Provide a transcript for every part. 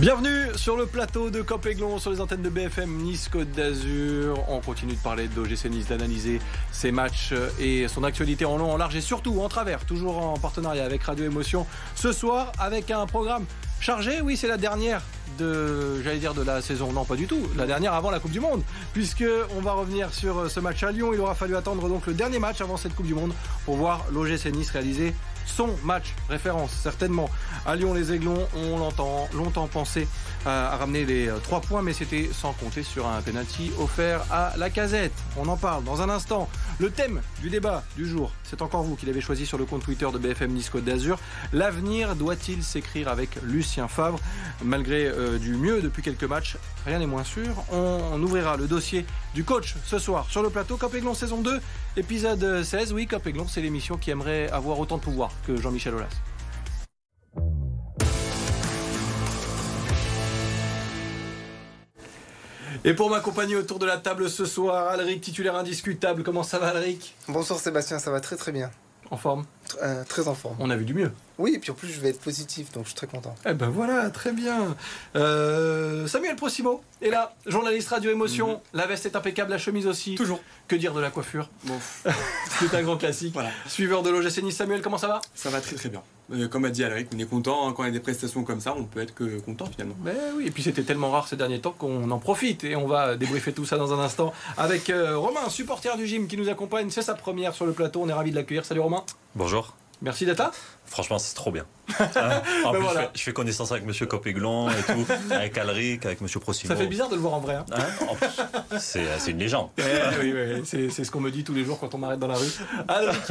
Bienvenue sur le plateau de Copéglon sur les antennes de BFM Nice Côte d'Azur. On continue de parler d'OGC Nice, d'analyser ses matchs et son actualité en long, en large et surtout en travers, toujours en partenariat avec Radio Émotion. Ce soir avec un programme chargé, oui c'est la dernière de, j'allais dire de la saison, non pas du tout, la dernière avant la Coupe du Monde, puisque on va revenir sur ce match à Lyon. Il aura fallu attendre donc le dernier match avant cette Coupe du Monde pour voir l'OGC Nice réaliser son match référence, certainement. À Lyon, les Aiglons, on l'entend, longtemps pensé à ramener les euh, trois points, mais c'était sans compter sur un penalty offert à la casette. On en parle dans un instant. Le thème du débat du jour, c'est encore vous qui l'avez choisi sur le compte Twitter de BFM Nice Côte d'Azur. L'avenir doit-il s'écrire avec Lucien Favre? Malgré euh, du mieux depuis quelques matchs, rien n'est moins sûr. On, ouvrira le dossier du coach ce soir sur le plateau Cop Aiglon saison 2, épisode 16. Oui, Cop Aiglon, c'est l'émission qui aimerait avoir autant de pouvoir que Jean-Michel Aulas. Et pour m'accompagner autour de la table ce soir, Alric, titulaire indiscutable. Comment ça va, Alric? Bonsoir Sébastien, ça va très très bien. En forme? Euh, Très en forme. On a vu du mieux. Oui, et puis en plus, je vais être positif, donc je suis très content. Eh ben voilà, très bien. Euh, Samuel Procimo est là, journaliste radio émotion. Mhm. La veste est impeccable, la chemise aussi. Toujours. Que dire de la coiffure bon. C'est un grand classique. Voilà. Suiveur de l'OGC Nice, Samuel, comment ça va? Ça va très très bien. Euh, comme a dit Alaric, on est content. Hein, quand il y a des prestations comme ça, on peut être que content finalement. Ben oui, et puis c'était tellement rare ces derniers temps qu'on en profite. Et on va débriefer tout ça dans un instant avec euh, Romain, supporter du gym qui nous accompagne. C'est sa première sur le plateau. On est ravi de l'accueillir. Salut Romain. Bonjour. Merci là. Franchement, c'est trop bien. En ben plus, je, fais, connaissance avec Monsieur Copéglon et tout, avec Alric, avec Monsieur Procimo. Ça fait bizarre de le voir en vrai. Hein. Hein c'est une légende. Eh oui, oui, c'est ce qu'on me dit tous les jours quand on m'arrête dans la rue. Alric,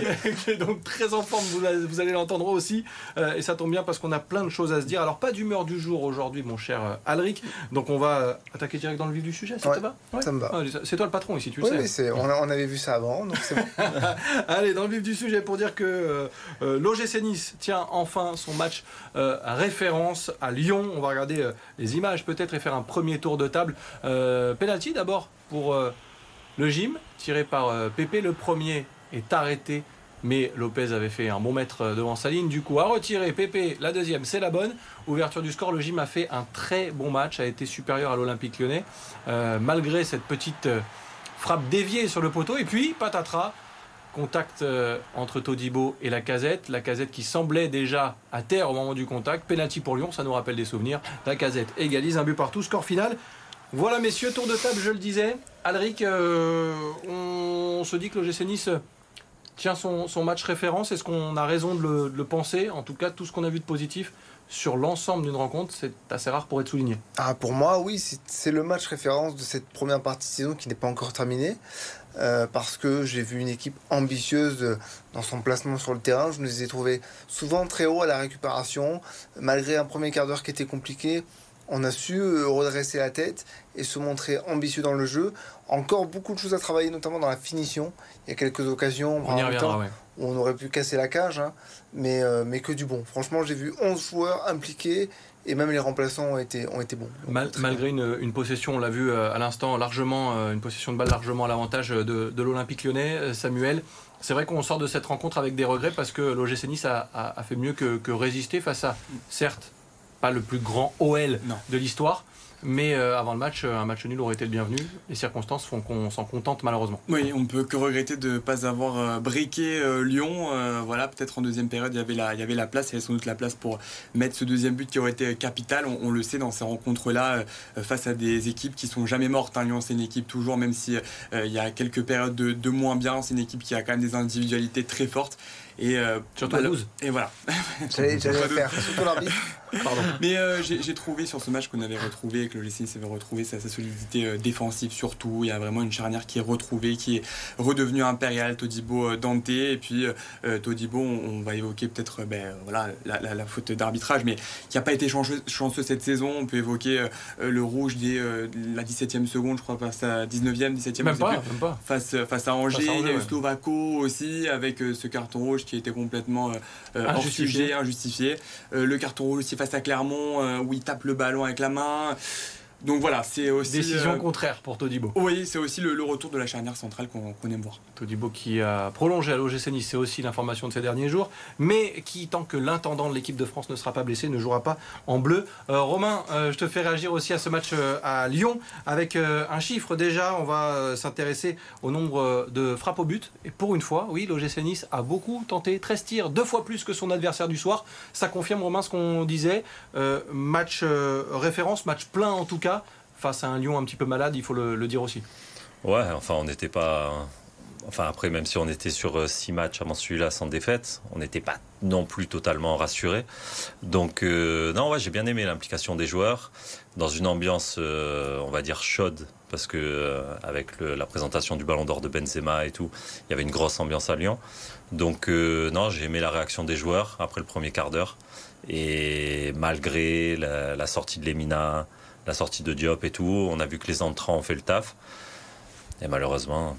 qui est donc très en forme, vous, vous allez l'entendre aussi. Euh, et ça tombe bien parce qu'on a plein de choses à se dire. Alors, pas d'humeur du jour aujourd'hui, mon cher euh, Alric. Donc, on va euh, attaquer direct dans le vif du sujet. Ça te va? Ça me va. Ah, c'est toi le patron ici, tu le sais. Oui, on, on, avait vu ça avant, donc c'est bon. allez, dans le vif du sujet pour dire que l'OGC Nice tient enfin son match euh, référence à Lyon. On va regarder euh, les images peut-être et faire un premier tour de table. Euh, penalty d'abord pour le gym, tiré par Pépé. Le premier est arrêté mais Lopez avait fait un bon mètre devant sa ligne. Du coup, à retirer Pépé, la deuxième, c'est la bonne. Ouverture du score, le gym a fait un très bon match, a été supérieur à l'Olympique lyonnais, malgré cette petite frappe déviée sur le poteau. Et puis, patatras, Contact euh, entre Todibo et la casette. La casette qui semblait déjà à terre au moment du contact. Penalty pour Lyon, ça nous rappelle des souvenirs. La casette égalise un but partout. Score final. Voilà, messieurs, tour de table, je le disais. Alric, euh, on se dit que le GC Nice tient son, match référence. Est-ce qu'on a raison de le, penser En tout cas, tout ce qu'on a vu de positif sur l'ensemble d'une rencontre, c'est assez rare pour être souligné. Ah, pour moi, oui, c'est le match référence de cette première partie de saison qui n'est pas encore terminée. Euh, parce que j'ai vu une équipe ambitieuse dans son placement sur le terrain. Je nous ai trouvés souvent très haut à la récupération. Malgré un premier quart d'heure qui était compliqué, on a su euh, redresser la tête et se montrer ambitieux dans le jeu. Encore beaucoup de choses à travailler, notamment dans la finition. Il y a quelques occasions où on aurait pu casser la cage, hein. mais, euh, mais que du bon. Franchement, j'ai vu 11 joueurs impliqués et même les remplaçants ont été, ont été bons. malgré une, possession, on l'a vu euh, à l'instant, largement, une possession de balle largement à l'avantage de, l'Olympique lyonnais, Samuel. C'est vrai qu'on sort de cette rencontre avec des regrets parce que l'OGC Nice a, a, fait mieux que, que, résister face à, certes, pas le plus grand OL de l'histoire, mais euh, avant le match, euh, un match nul aurait été le bienvenu. Les circonstances font qu'on s'en contente malheureusement. Oui, on peut que regretter de ne pas avoir euh, briqué Lyon. voilà, peut-être en deuxième période, il y avait la, il y avait la place, il y avait sans doute la place pour mettre ce deuxième but qui aurait été capital. On, le sait dans ces rencontres-là, face à des équipes qui sont jamais mortes. Hein. Lyon, c'est une équipe toujours, même si il y a quelques périodes de, de moins bien, c'est une équipe qui a quand même des individualités très fortes. Et, euh, Surtout à 12. Et voilà. J'allais faire, surtout l'arbitre. Mais euh, j'ai trouvé sur ce match qu'on avait retrouvé, que le GC avait retrouvé sa, solidité euh, défensive surtout. Il y a vraiment une charnière qui est retrouvée, qui est redevenue impériale. Todibo Dante. Et puis Todibo, on, va évoquer peut-être ben, voilà, la, faute d'arbitrage, mais qui n'a pas été chanceux, cette saison. On peut évoquer le rouge dès la 17e seconde, je crois, face à 19e, 17e. Même pas, même pas. Face, face à Angers. il y a eu Slovaco aussi, avec ce carton rouge qui était complètement euh, injustifié. injustifié. Euh, le carton rouge aussi face à Clermont, euh, où il tape le ballon avec la main. Donc voilà, c'est aussi. Décision euh, contraire pour Todibo. Oui, c'est aussi le, retour de la charnière centrale qu'on aime voir. Todibo qui a prolongé à l'OGC Nice, c'est aussi l'information de ces derniers jours, mais qui, tant que l'intendant de l'équipe de France ne sera pas blessé, ne jouera pas en bleu. Euh, Romain, euh, je te fais réagir aussi à ce match à Lyon avec un chiffre déjà. On va s'intéresser au nombre de frappes au but. Et pour une fois, oui, l'OGC Nice a beaucoup tenté, 13 tirs, deux fois plus que son adversaire du soir. Ça confirme, Romain, ce qu'on disait. match référence, match plein en tout cas face à un Lyon un petit peu malade, il faut le, dire aussi. Ouais, enfin, on n'était pas. Enfin, après, même si on était sur euh, six matchs avant celui-là sans défaite, on n'était pas non plus totalement rassuré. Donc, euh, non, ouais, j'ai bien aimé l'implication des joueurs dans une ambiance, euh, on va dire, chaude, parce que avec la présentation du Ballon d'Or de Benzema et tout, il y avait une grosse ambiance à Lyon. Donc, non, j'ai aimé la réaction des joueurs après le premier quart d'heure. Et malgré la, la sortie de Lemina, la sortie de Diop et tout. On a vu que les entrants ont fait le taf. Et malheureusement,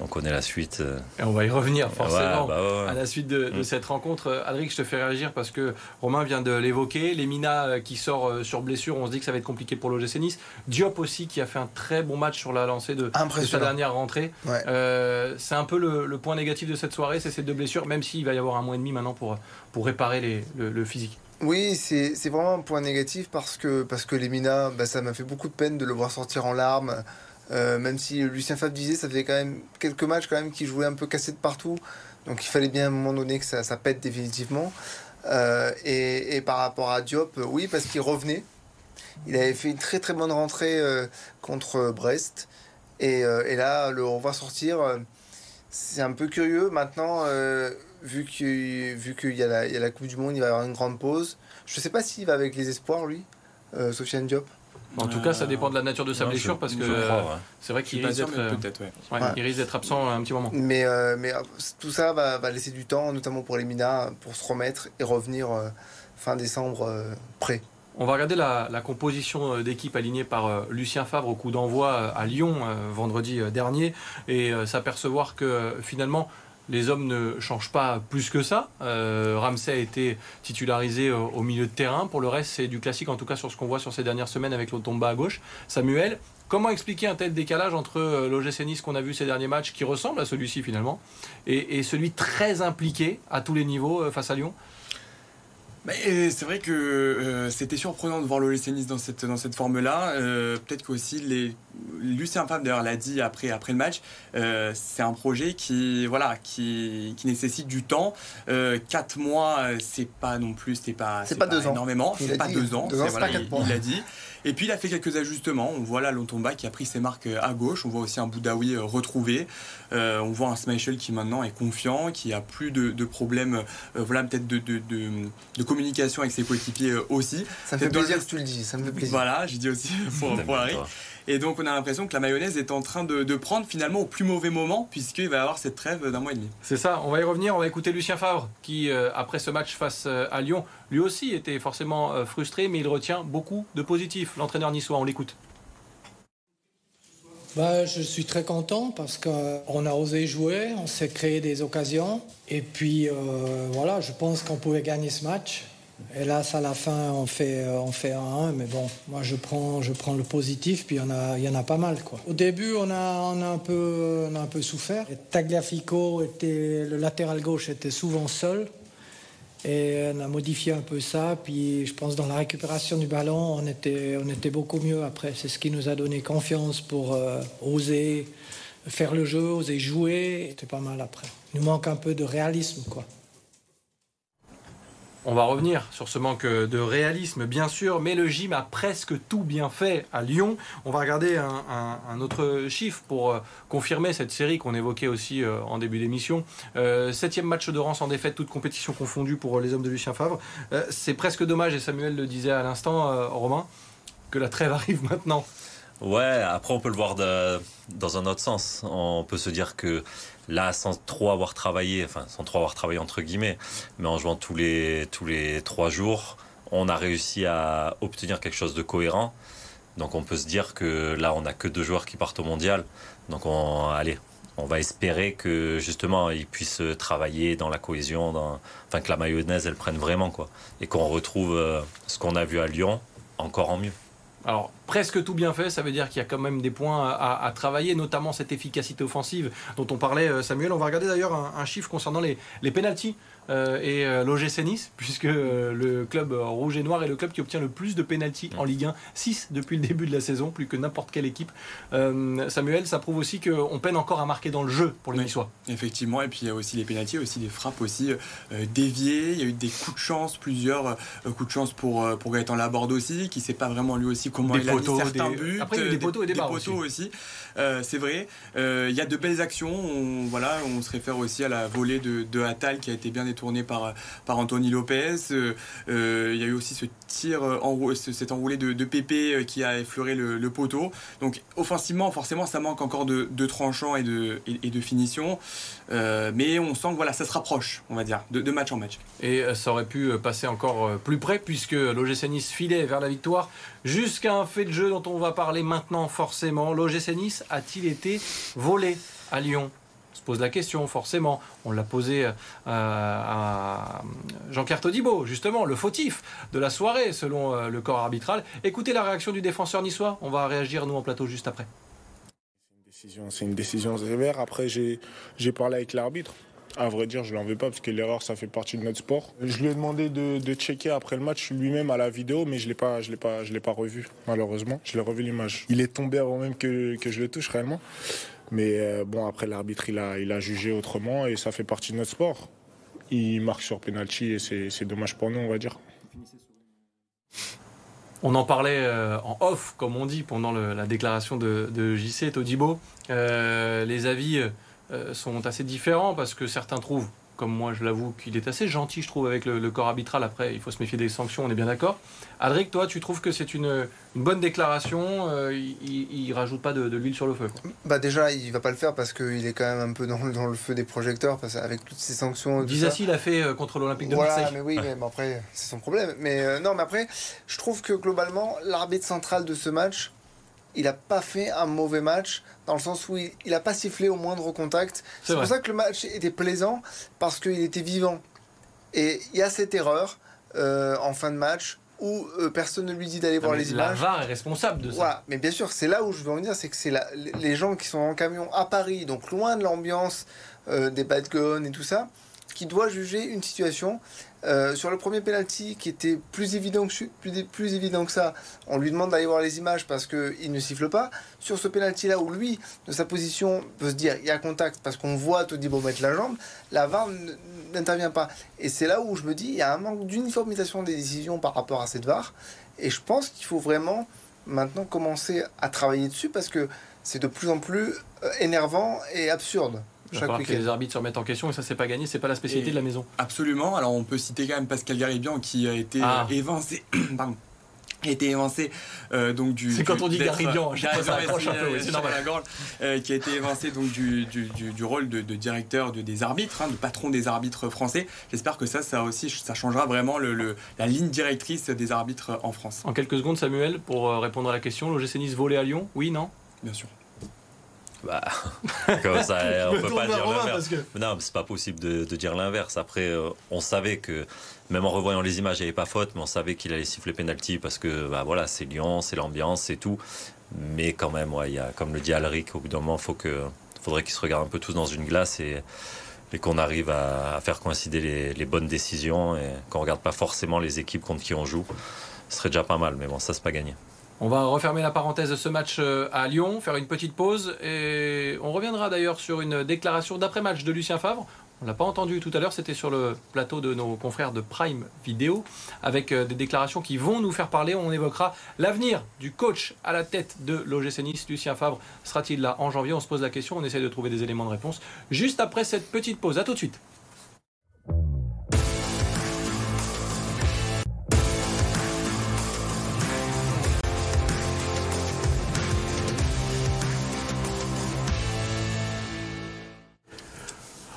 on connaît la suite. Euh. Et on va y revenir forcément bah à la suite de, mm. cette rencontre. Adric, je te fais réagir parce que Romain vient de l'évoquer. Lemina euh, qui sort euh, sur blessure, on se dit que ça va être compliqué pour l'OGC Nice. Diop aussi qui a fait un très bon match sur la lancée de, sa dernière rentrée. c'est un peu le, point négatif de cette soirée, c'est ces deux blessures, même s'il va y avoir un mois et demi maintenant pour, pour réparer le physique. Oui, c'est vraiment un point négatif parce que, parce que Lemina, bah, ça m'a fait beaucoup de peine de le voir sortir en larmes. Euh, même si Lucien Favre disait, ça fait quand même quelques matchs quand même qui jouait un peu cassé de partout. Donc il fallait bien à un moment donné que ça, pète définitivement. Euh, et, par rapport à Diop, oui, parce qu'il revenait. Il avait fait une très très bonne rentrée euh, contre Brest. Et, et, là, le revoir sortir, c'est un peu curieux. Maintenant, vu qu'il vu qu'il y, a la, y a la Coupe du Monde, il va y avoir une grande pause. Je ne sais pas s'il va avec les espoirs, lui, euh, Sofiane Diop. En tout cas, ça dépend de la nature de sa blessure parce que c'est vrai qu'il risque d'être euh, risque d'être absent un petit moment. Mais, euh, mais tout ça va, va, laisser du temps, notamment pour les Mina, pour se remettre et revenir fin décembre prêt. On va regarder la, la composition d'équipe alignée par Lucien Favre au coup d'envoi à Lyon vendredi dernier et s'apercevoir que finalement les hommes ne changent pas plus que ça. Euh, Ramsey a été titularisé au, milieu de terrain. Pour le reste, c'est du classique, en tout cas sur ce qu'on voit sur ces dernières semaines avec l'Otomba à gauche. Samuel, comment expliquer un tel décalage entre euh, l'OGC Nice qu'on a vu ces derniers matchs, qui ressemble à celui-ci finalement, et, celui très impliqué à tous les niveaux euh, face à Lyon? C'est vrai que c'était surprenant de voir l'OGC Nice dans cette, dans cette forme-là. Peut-être qu'aussi les Lucien Favre d'ailleurs l'a dit après, après le match, euh, c'est un projet qui, voilà, qui, qui nécessite du temps. Euh, quatre mois, euh, c'est pas non plus, c'est pas, c'est pas, deux ans. énormément, c'est pas deux ans, il l'a dit. Et puis il a fait quelques ajustements. On voit là Lontomba qui a pris ses marques à gauche. On voit aussi un Boudaoui retrouvé. on voit un Smichel qui maintenant est confiant, qui a plus de, de problèmes, voilà peut-être de, de, de, communication avec ses coéquipiers aussi. Ça me fait plaisir que tu le dis. Ça me fait plaisir. Voilà, j'ai dit aussi pour, pour Harry. Et donc on a l'impression que la mayonnaise est en train de, prendre finalement au plus mauvais moment puisqu'il va y avoir cette trêve d'un mois et demi. C'est ça, on va y revenir, on va écouter Lucien Favre qui euh, après ce match face euh, à Lyon, lui aussi était forcément euh, frustré mais il retient beaucoup de positifs. L'entraîneur niçois, on l'écoute. Bah, je suis très content parce qu'on a osé jouer, on s'est créé des occasions. Et puis voilà, je pense qu'on pouvait gagner ce match. Hélas, à la fin, on fait, euh, on fait un mais bon, moi je prends, je prends le positif, puis il y en a, y en a pas mal. Quoi. Au début, on a, on a, un, peu, on a un peu souffert. Tagliafico, était, le latéral gauche, était souvent seul. Et on a modifié un peu ça. Puis je pense dans la récupération du ballon, on était, on était beaucoup mieux après. C'est ce qui nous a donné confiance pour euh, oser faire le jeu, oser jouer. C'était pas mal après. Il nous manque un peu de réalisme, quoi. On va revenir sur ce manque de réalisme, bien sûr, mais le gym a presque tout bien fait à Lyon. On va regarder un, autre chiffre pour euh, confirmer cette série qu'on évoquait aussi euh, en début d'émission. Euh, septième match de rang sans défaite, toute compétition confondue pour les hommes de Lucien Favre. C'est presque dommage, et Samuel le disait à l'instant, Romain, que la trêve arrive maintenant. Ouais, après on peut le voir dans un autre sens. On peut se dire que là, sans trop avoir travaillé, enfin sans trop avoir travaillé entre guillemets, mais en jouant tous les, tous les trois jours, on a réussi à obtenir quelque chose de cohérent. Donc on peut se dire que là, on n'a que deux joueurs qui partent au mondial. Donc on, allez, on va espérer que justement ils puissent travailler dans la cohésion, enfin que la mayonnaise elle prenne vraiment quoi, et qu'on retrouve euh, ce qu'on a vu à Lyon encore en mieux. Alors, presque tout bien fait. Ça veut dire qu'il y a quand même des points à, travailler, notamment cette efficacité offensive dont on parlait, Samuel. On va regarder d'ailleurs un, chiffre concernant les, les pénalties euh, et euh, l'OGC Nice, puisque euh, le club rouge et noir est le club qui obtient le plus de pénalties en Ligue 1, 6 depuis le début de la saison, plus que n'importe quelle équipe. Samuel, ça prouve aussi qu'on peine encore à marquer dans le jeu pour les Niçois. Effectivement, et puis il y a aussi les pénalties, aussi des frappes aussi déviées. Il y a eu des coups de chance, plusieurs coups de chance pour, pour Gaëtan Laborde aussi, qui ne sait pas vraiment lui aussi comment il a mis certains buts. Après, il y a eu des poteaux et des, barres aussi. aussi. c'est vrai. il y a de belles actions. On, voilà, on se réfère aussi à la volée de, de Attal qui a été bien détournée tourné par, par Anthony Lopez. Euh, euh, il y a eu aussi ce tir, en, cet enroulé de, de Pépé euh, qui a effleuré le, poteau. Donc offensivement, forcément, ça manque encore de, de tranchant et de, et, de finition. mais on sent que voilà, ça se rapproche, on va dire, de, match en match. Et ça aurait pu passer encore plus près puisque l'OGC Nice filait vers la victoire jusqu'à un fait de jeu dont on va parler maintenant forcément. L'OGC Nice a-t-il été volé à Lyon? Se pose la question, forcément. On l'a posé euh, à Jean-Pierre Todibo, justement, le fautif de la soirée, selon euh, le corps arbitral. Écoutez la réaction du défenseur niçois. On va réagir, nous, en plateau, juste après. C'est une décision sévère. Après, j'ai parlé avec l'arbitre. À vrai dire, je l'en veux pas parce que l'erreur, ça fait partie de notre sport. Je lui ai demandé de, checker après le match lui-même à la vidéo, mais je l'ai pas, je pas, je l'ai pas revu, malheureusement. Je l'ai revu l'image. Il est tombé avant même que je le touche réellement. Mais euh, bon, après, l'arbitre, il a, il a jugé autrement et ça fait partie de notre sport. Il marque sur penalty et c'est dommage pour nous, on va dire. On en parlait euh, en off, comme on dit, pendant la déclaration de, JC Todibo. Euh, les avis sont assez différents parce que certains trouvent comme moi je l'avoue, qu'il est assez gentil, je trouve, avec le, corps arbitral. Après, il faut se méfier des sanctions, on est bien d'accord. Adric, toi, tu trouves que c'est une, bonne déclaration euh, Il ne rajoute pas de, l'huile sur le feu Bah Déjà, il va pas le faire parce qu'il est quand même un peu dans, dans, le feu des projecteurs, parce avec toutes ces sanctions. Disassi l'a fait euh, contre l'Olympique de Marseille. Mais oui, mais après, c'est son problème. Mais euh, non, mais après, je trouve que globalement, l'arbitre central de ce match, il n'a pas fait un mauvais match dans le sens où il n'a pas sifflé au moindre contact. C'est pour ça que le match était plaisant parce qu'il était vivant. Et il y a cette erreur euh, en fin de match où euh, personne ne lui dit d'aller voir les images. La VAR est responsable de ça. mais bien sûr, c'est là où je veux en venir, c'est que c'est les gens qui sont en camion à Paris, donc loin de l'ambiance euh, des bad guns et tout ça, qui doivent juger une situation euh, sur le premier penalty, qui était plus évident que, ça, on lui demande d'aller voir les images parce qu'il ne siffle pas. Sur ce penalty-là, où lui, de sa position, peut se dire il y a contact parce qu'on voit Todibo mettre la jambe, la VAR n'intervient pas. Et c'est là où je me dis il y a un manque d'uniformisation des décisions par rapport à cette VAR. Et je pense qu'il faut vraiment maintenant commencer à travailler dessus parce que c'est de plus en plus euh, énervant et absurde. Il va que les arbitres se remettent en question et ça c'est pas gagné, c'est pas la spécialité de la maison. Absolument. Alors on peut citer quand même Pascal Garibian qui a été ah. euh, évincé. Pardon a été évincé euh, donc du c'est quand on dit Garibian qui a été évincé donc du, du, du rôle de, directeur de, des arbitres hein, de patron des arbitres français j'espère que ça ça aussi ça changera vraiment le, la ligne directrice des arbitres en France en quelques secondes Samuel pour euh, répondre à la question l'OGC Nice volé à Lyon? Oui non? Bien sûr bah, comme ça, on peut pas dire l'inverse. Que... Non, c'est pas possible de, dire l'inverse. Après, euh, on savait que, même en revoyant les images, il n'y avait pas faute, mais on savait qu'il allait siffler penalty parce que, bah voilà, c'est Lyon, c'est l'ambiance, c'est tout. Mais quand même, ouais, y a, comme le dit Alric, au bout d'un moment, faut que, faudrait qu'ils se regardent un peu tous dans une glace et, et qu'on arrive à, faire coïncider les, les, bonnes décisions et qu'on regarde pas forcément les équipes contre qui on joue. Ce serait déjà pas mal, mais bon, ça c'est pas gagné. On va refermer la parenthèse de ce match euh, à Lyon, faire une petite pause et on reviendra d'ailleurs sur une déclaration d'après-match de Lucien Favre. On l'a pas entendu tout à l'heure, c'était sur le plateau de nos confrères de Prime Vidéo, avec euh, des déclarations qui vont nous faire parler. On évoquera l'avenir du coach à la tête de l'OGC Nice, Lucien Favre. Sera-t-il là en janvier? On se pose la question, on essaie de trouver des éléments de réponse juste après cette petite pause. A tout de suite.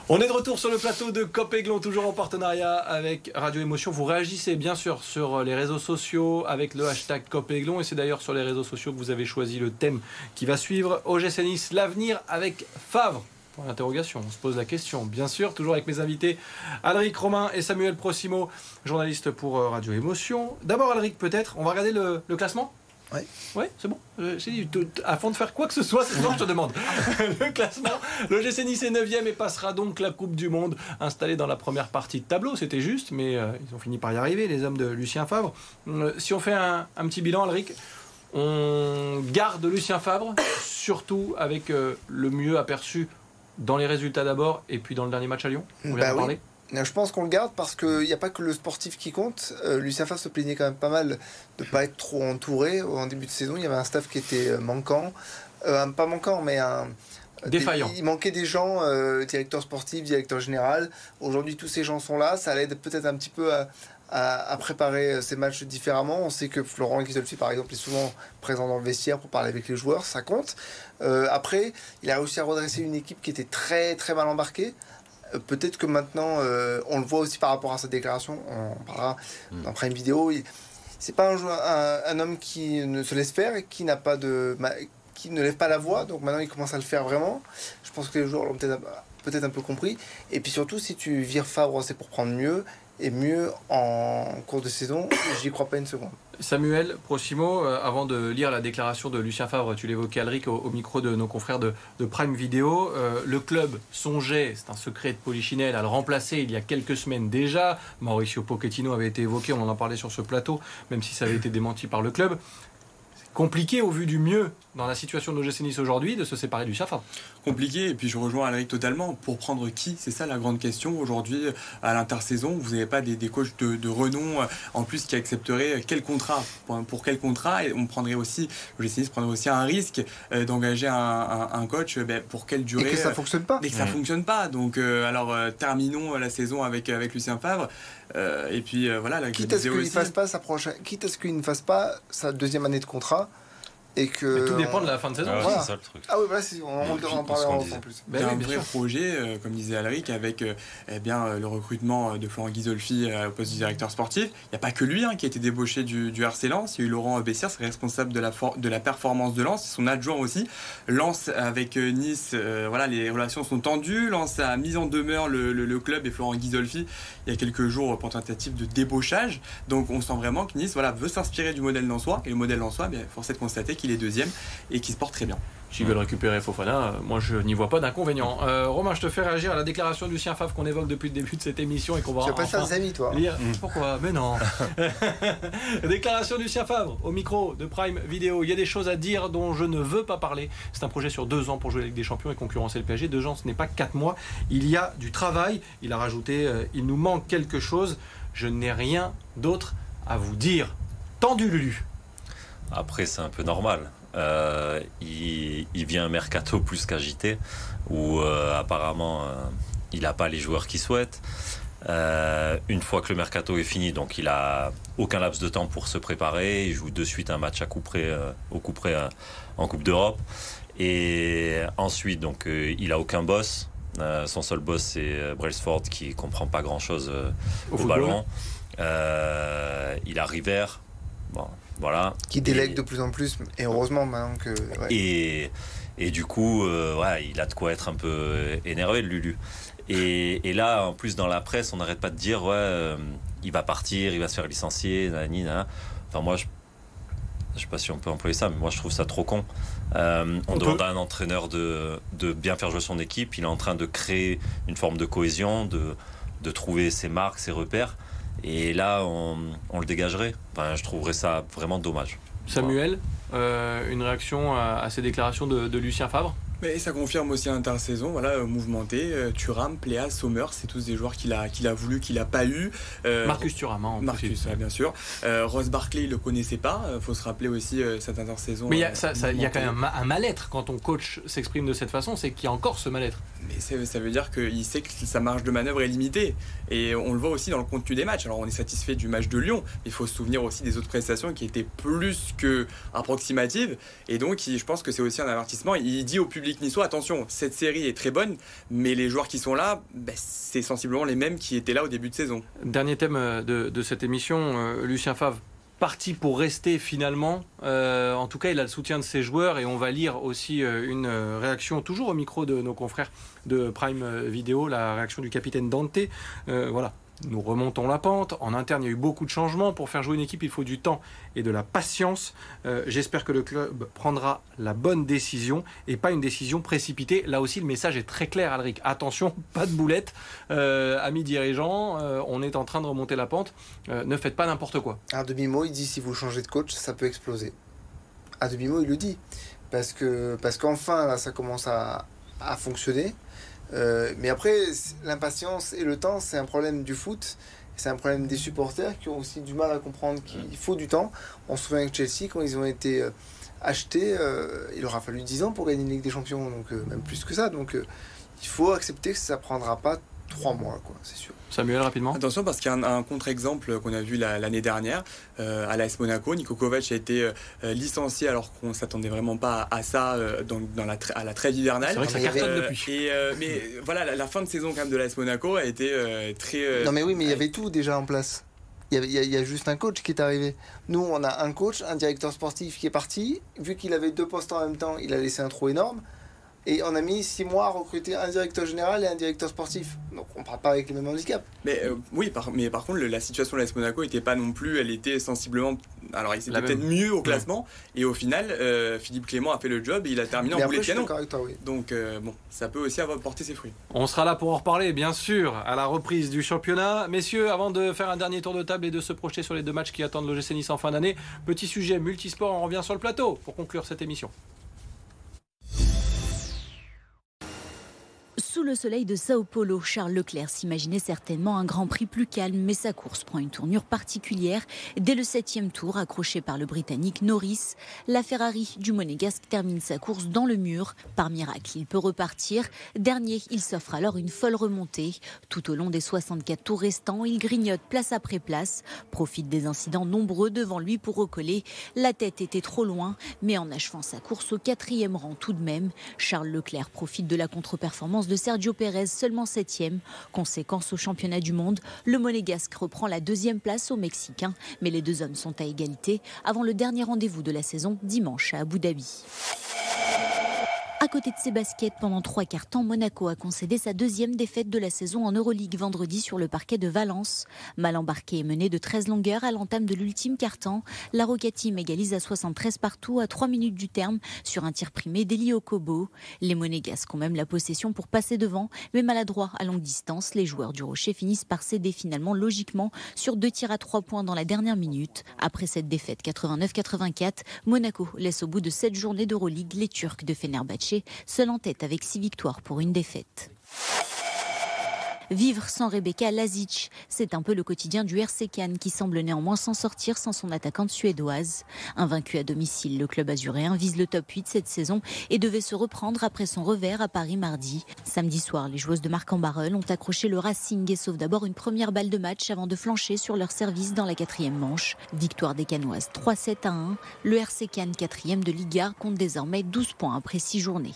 On est de retour sur le plateau de Copéglon, toujours en partenariat avec Radio Émotion. Vous réagissez bien sûr sur les réseaux sociaux avec le hashtag Copéglon et c'est d'ailleurs sur les réseaux sociaux que vous avez choisi le thème qui va suivre. OGC Nice, l'avenir avec Favre Pour l'interrogation, on se pose la question. Bien sûr, toujours avec mes invités Alric Romain et Samuel Prosimo, journalistes pour euh, Radio Émotion. D'abord Alric peut-être, on va regarder le, classement Ouais. Ouais, c'est bon. Euh, avant de faire quoi que ce soit, c'est je te demande. le classement, le GC Nice est 9e et passera donc la Coupe du Monde installée dans la première partie de tableau. C'était juste, mais euh, ils ont fini par y arriver, les hommes de Lucien Fabre. Euh, si on fait un, un petit bilan, Alric, on garde Lucien Fabre, surtout avec euh, le mieux aperçu dans les résultats d'abord et puis dans le dernier match à Lyon. On vient Bah oui. parler. Je pense qu'on le garde parce qu'il n'y a pas que le sportif qui compte. Euh, Lucien Favre se plaignait quand même pas mal de ne pas être trop entouré. En début de saison, il y avait un staff qui était euh, manquant. Euh, pas manquant, mais un. Défaillant. des- il manquait des gens, euh, directeur sportif, directeur général. Aujourd'hui, tous ces gens sont là. Ça l'aide peut-être un petit peu à, à- à préparer euh, ces matchs différemment. On sait que Florent Ghisolfi, par exemple, est souvent présent dans le vestiaire pour parler avec les joueurs. Ça compte. Euh, après, il a réussi à redresser une équipe qui était très, très mal embarquée. Euh, Peut-être que maintenant, euh, on le voit aussi par rapport à sa déclaration, on en parlera dans une vidéo. C'est pas un, un, un homme qui ne se laisse faire et qui n'a pas de, qui ne lève pas la voix. Donc maintenant, il commence à le faire vraiment. Je pense que les joueurs l'ont peut-être peut-être un peu compris. Et puis surtout, si tu vires Favre, c'est pour prendre mieux et mieux en cours de saison. J'y crois pas une seconde. Samuel Prochimo, euh, avant de lire la déclaration de Lucien Favre, tu l'évoquais Alric au, micro de nos confrères de, Prime Video, euh, le club songeait, c'est un secret de Polichinelle, à le remplacer il y a quelques semaines déjà. Mauricio Pochettino avait été évoqué, on en parlé sur ce plateau, même si ça avait été démenti par le club. C'est compliqué au vu du mieux dans la situation de l'OGC Nice aujourd'hui de se séparer du Lucien Favre. Compliqué et puis je rejoins Alric totalement. Pour prendre qui c'est ça la grande question aujourd'hui à l'intersaison vous n'avez pas des, des coachs de, de renom euh, en plus qui accepteraient quel contrat? Pour, pour quel contrat? Et on prendrait aussi le GC Nice prendrait aussi un risque euh, d'engager un, un- un coach euh, ben, pour quelle Et durée que ça euh, fonctionne pas. et que ça fonctionne pas. Donc euh, alors euh, terminons la saison avec avec Lucien Favre Euh, et puis euh, voilà là, je Quitte à ce qu'il ne fasse pas sa prochaine, quitte à ce qu'il ne fasse pas sa deuxième année de contrat et que. Mais tout dépend de la fin de saison. Voilà. c'est ça le truc. Ah oui, voilà, c'est- on, on, en parlera en plus. Ben Il y a oui, un vrai sûr. projet, euh, comme disait Alric, avec euh, eh bien, euh, le recrutement de Florent Ghisolfi euh, au poste de directeur sportif. Il n'y a pas que lui hein, qui a été débauché du, du RC Lens. Il y a eu Laurent Bessière, c'est responsable de la, for- de la performance de Lens, son adjoint aussi. Lens avec euh, Nice, euh, voilà, les relations sont tendues. Lens a mis en demeure le, le- le club et Florent Ghisolfi il y a quelques jours pour tentative de débauchage. Donc on sent vraiment que Nice voilà, veut s'inspirer du modèle lensois. Et le modèle lensois, bien, force est de constater qu'il est deuxième et qu'il se porte très bien. S'ils veulent récupérer Fofana, euh, moi je n'y vois pas d'inconvénient. Euh, Romain, je te fais réagir à la déclaration de Lucien Favre qu'on évoque depuis le début de cette émission et qu'on va Tu vas pas enfin faire des amis, toi. lire. Pourquoi? Mais non. déclaration de Lucien Favre au micro de Prime Vidéo. Il y a des choses à dire dont je ne veux pas parler. C'est un projet sur deux ans pour jouer avec des champions et concurrencer le PSG. Deux ans, ce n'est pas quatre mois. Il y a du travail. Il a rajouté, euh, il nous manque quelque chose. Je n'ai rien d'autre à vous dire. Tendu Lulu. Après, c'est un peu normal. Euh, il, il vient un mercato plus qu'agité, où euh, apparemment euh, il n'a pas les joueurs qu'il souhaite. Euh, une fois que le mercato est fini, donc il a aucun laps de temps pour se préparer. Il joue de suite un match à coup près, euh, au coup près euh, en Coupe d'Europe. Et ensuite, donc il a aucun boss. Son seul boss c'est Brailsford qui comprend pas grand chose Au au, ballon. Il a River. Bon, voilà. Qui délègue Et- de plus en plus, et heureusement maintenant que. ouais. et, et du coup, euh, ouais, il a de quoi être un peu énervé, le Lulu. Et, et là, en plus, dans la presse, on n'arrête pas de dire, ouais, euh, il va partir, il va se faire licencier, nanani, nanana. Enfin, moi, je je sais pas si on peut employer ça, mais moi, je trouve ça trop con. Euh, on, On demande peut. à un entraîneur de, de bien faire jouer son équipe. Il est en train de créer une forme de cohésion, de, de trouver ses marques, ses repères. Et là, on, on le dégagerait. Enfin, je trouverais ça vraiment dommage. Samuel, euh, une réaction à, à ces déclarations de, de Lucien Favre? Mais ça confirme aussi l'intersaison, voilà, euh, mouvementé. Euh, Thuram, Pléa, Sommer, c'est tous des joueurs qu'il a, qu'il a voulu, qu'il n'a pas eu. Euh, Marcus Thuram, hein, Marcus, ouais, bien sûr. Euh, Ross Barkley, il le connaissait pas. Il faut se rappeler aussi cette intersaison. Mais il y a, ça- ça- il y a quand même un, ma- un mal-être quand ton coach s'exprime de cette façon, c'est qu'il y a encore ce mal-être. Mais ça veut dire qu'il sait que sa marge de manœuvre est limitée. Et on le voit aussi dans le contenu des matchs. Alors on est satisfait du match de Lyon, il faut se souvenir aussi des autres prestations qui étaient plus que approximatives. Et donc il- je pense que c'est aussi un avertissement. Il dit au public niçois, attention, cette série est très bonne, mais les joueurs qui sont là, ben, c'est sensiblement les mêmes qui étaient là au début de saison. Dernier thème euh, de, cette émission, euh, Lucien Favre, parti pour rester finalement. Euh, en tout cas, il a le soutien de ses joueurs et on va lire aussi une réaction, toujours au micro de nos confrères de Prime Vidéo, la réaction du capitaine Dante. Voilà. Nous remontons la pente. En interne, il y a eu beaucoup de changements. Pour faire jouer une équipe, il faut du temps et de la patience. Euh, j'espère que le club prendra la bonne décision et pas une décision précipitée. Là aussi, le message est très clair, Alric. Attention, pas de boulette. Euh, amis dirigeants, euh, on est en train de remonter la pente. ne faites pas n'importe quoi. Un demi-mot, il dit si vous changez de coach, ça peut exploser. À demi-mot, il le dit. Parce que parce qu'enfin, là, ça commence à fonctionner. Euh, mais après, l'impatience et le temps, c'est un problème du foot. C'est un problème des supporters qui ont aussi du mal à comprendre qu'il faut du temps. On se souvient avec Chelsea, quand ils ont été euh, achetés, euh, il aura fallu 10 ans pour gagner une Ligue des Champions, donc même plus que ça. Donc il faut accepter que ça prendra pas 3 mois, quoi, c'est sûr. Samuel, rapidement. Attention, parce qu'il y a un, contre-exemple qu'on a vu l'année dernière euh, à l'AS Monaco. Niko Kovac a été euh, licencié alors qu'on ne s'attendait vraiment pas à ça euh, dans, la à la trêve hivernale. C'est vrai que ça cartonne depuis. Et, mais voilà, la, fin de saison quand même de l'AS Monaco a été très. non, mais oui, mais il y avait tout déjà en place. Il y, a, il y, a, juste un coach qui est arrivé. Nous, on a un coach, un directeur sportif qui est parti. Vu qu'il avait deux postes en même temps, il a laissé un trou énorme. Et on a mis six mois à recruter un directeur général et un directeur sportif. Donc on ne parle pas avec les mêmes handicaps. Mais euh, oui, par, mais par contre, la situation de l'AS Monaco n'était pas non plus, elle était sensiblement. Alors il s'était peut-être mieux au classement. Et au final, euh, Philippe Clément a fait le job et il a terminé en boulet de canon. Donc euh, bon, ça peut aussi avoir porté ses fruits. On sera là pour en reparler, bien sûr, à la reprise du championnat. Messieurs, avant de faire un dernier tour de table et de se projeter sur les deux matchs qui attendent l'OGC Nice en fin d'année, petit sujet multisport, on revient sur le plateau pour conclure cette émission. Le soleil de Sao Paulo, Charles Leclerc s'imaginait certainement un grand prix plus calme, mais sa course prend une tournure particulière. Dès le septième tour, accroché par le Britannique Norris, la Ferrari du Monégasque termine sa course dans le mur. Par miracle, il peut repartir. Dernier, il s'offre alors une folle remontée. Tout au long des 64 tours restants, il grignote place après place, profite des incidents nombreux devant lui pour recoller. La tête était trop loin, mais en achevant sa course au quatrième rang tout de même, Charles Leclerc profite de la contre-performance de Sergio Pérez, seulement septième. Conséquence au championnat du monde, le Monégasque reprend la deuxième place au Mexicain, mais les deux hommes sont à égalité avant le dernier rendez-vous de la saison dimanche à Abu Dhabi. À côté de ses baskets, pendant trois quarts temps, Monaco a concédé sa deuxième défaite de la saison en Euroleague vendredi sur le parquet de Valence. Mal embarqué et mené de 13 longueurs à l'entame de l'ultime quart-temps, la Rocket Team égalise à 73 partout à 3 minutes du terme sur un tir primé d'Eli Okobo. Les Monégasques ont même la possession pour passer devant, mais maladroits à longue distance, les joueurs du Rocher finissent par céder finalement logiquement sur deux tirs à 3 points dans la dernière minute. Après cette défaite 89-84, Monaco laisse au bout de 7 journées d'Euroleague les Turcs de Fenerbahçe seul en tête avec six victoires pour une défaite. Vivre sans Rebecca Lazic, c'est un peu le quotidien du RC Cannes qui semble néanmoins s'en sortir sans son attaquante suédoise. Invaincu à domicile, le club azuréen vise le top 8 cette saison et devait se reprendre après son revers à Paris mardi. Samedi soir, les joueuses de Marc en ont accroché le Racing et sauvent d'abord une première balle de match avant de flancher sur leur service dans la quatrième manche. Victoire des Canoises 3-7 à 1. Le RC Cannes, quatrième de Liga, compte désormais 12 points après 6 journées.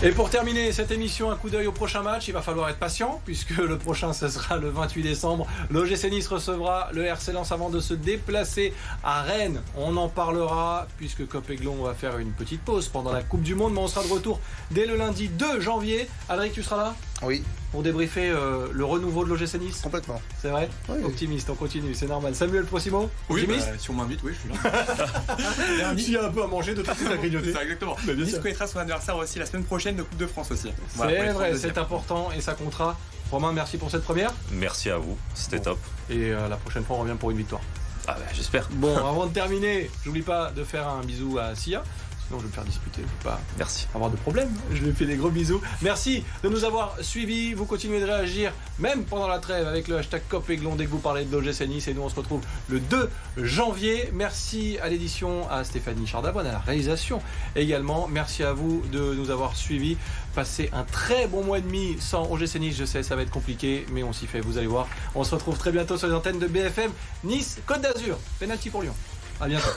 Et pour terminer cette émission, un coup d'œil au prochain match. Il va falloir être patient puisque le prochain ce sera le 28 décembre. L'OGC Nice recevra le RC Lens avant de se déplacer à Rennes. On en parlera puisque Copéglon va faire une petite pause pendant la Coupe du Monde, mais on sera de retour dès le lundi 2 janvier. Alric, tu seras là? Oui pour débriefer euh, le renouveau de l'OGC Nice Complètement. C'est vrai Optimiste, on continue, c'est normal. Samuel Prossimo Oui, bah, si on m'invite, oui, je suis là. S'il y a un peu à manger, de toute façon, la grignoter. C'est exactement. Mais nice connaîtra son adversaire aussi la semaine prochaine de Coupe de France aussi. c'est vrai, c'est important et ça comptera. Romain, merci pour cette première. Merci à vous, c'était top. Et euh, la prochaine fois, on revient pour une victoire. Ah bah, j'espère. Bon, avant de terminer, j'oublie pas de faire un bisou à Sia. Sinon, je vais me faire disputer. Je pas Merci. avoir de problème. Je lui fais des gros bisous. Merci de nous avoir suivis. Vous continuez de réagir, même pendant la trêve, avec le hashtag COPEGLON dès que vous parlez de l'OGC Nice. Et nous, on se retrouve le 2 janvier. Merci à l'édition, à Stéphanie Chardavoine, à la réalisation également. Merci à vous de nous avoir suivis. Passez un très bon mois et demi sans OGC Nice. Je sais, ça va être compliqué, mais on s'y fait. Vous allez voir. On se retrouve très bientôt sur les antennes de BFM Nice, Côte d'Azur. Penalty pour Lyon. À bientôt.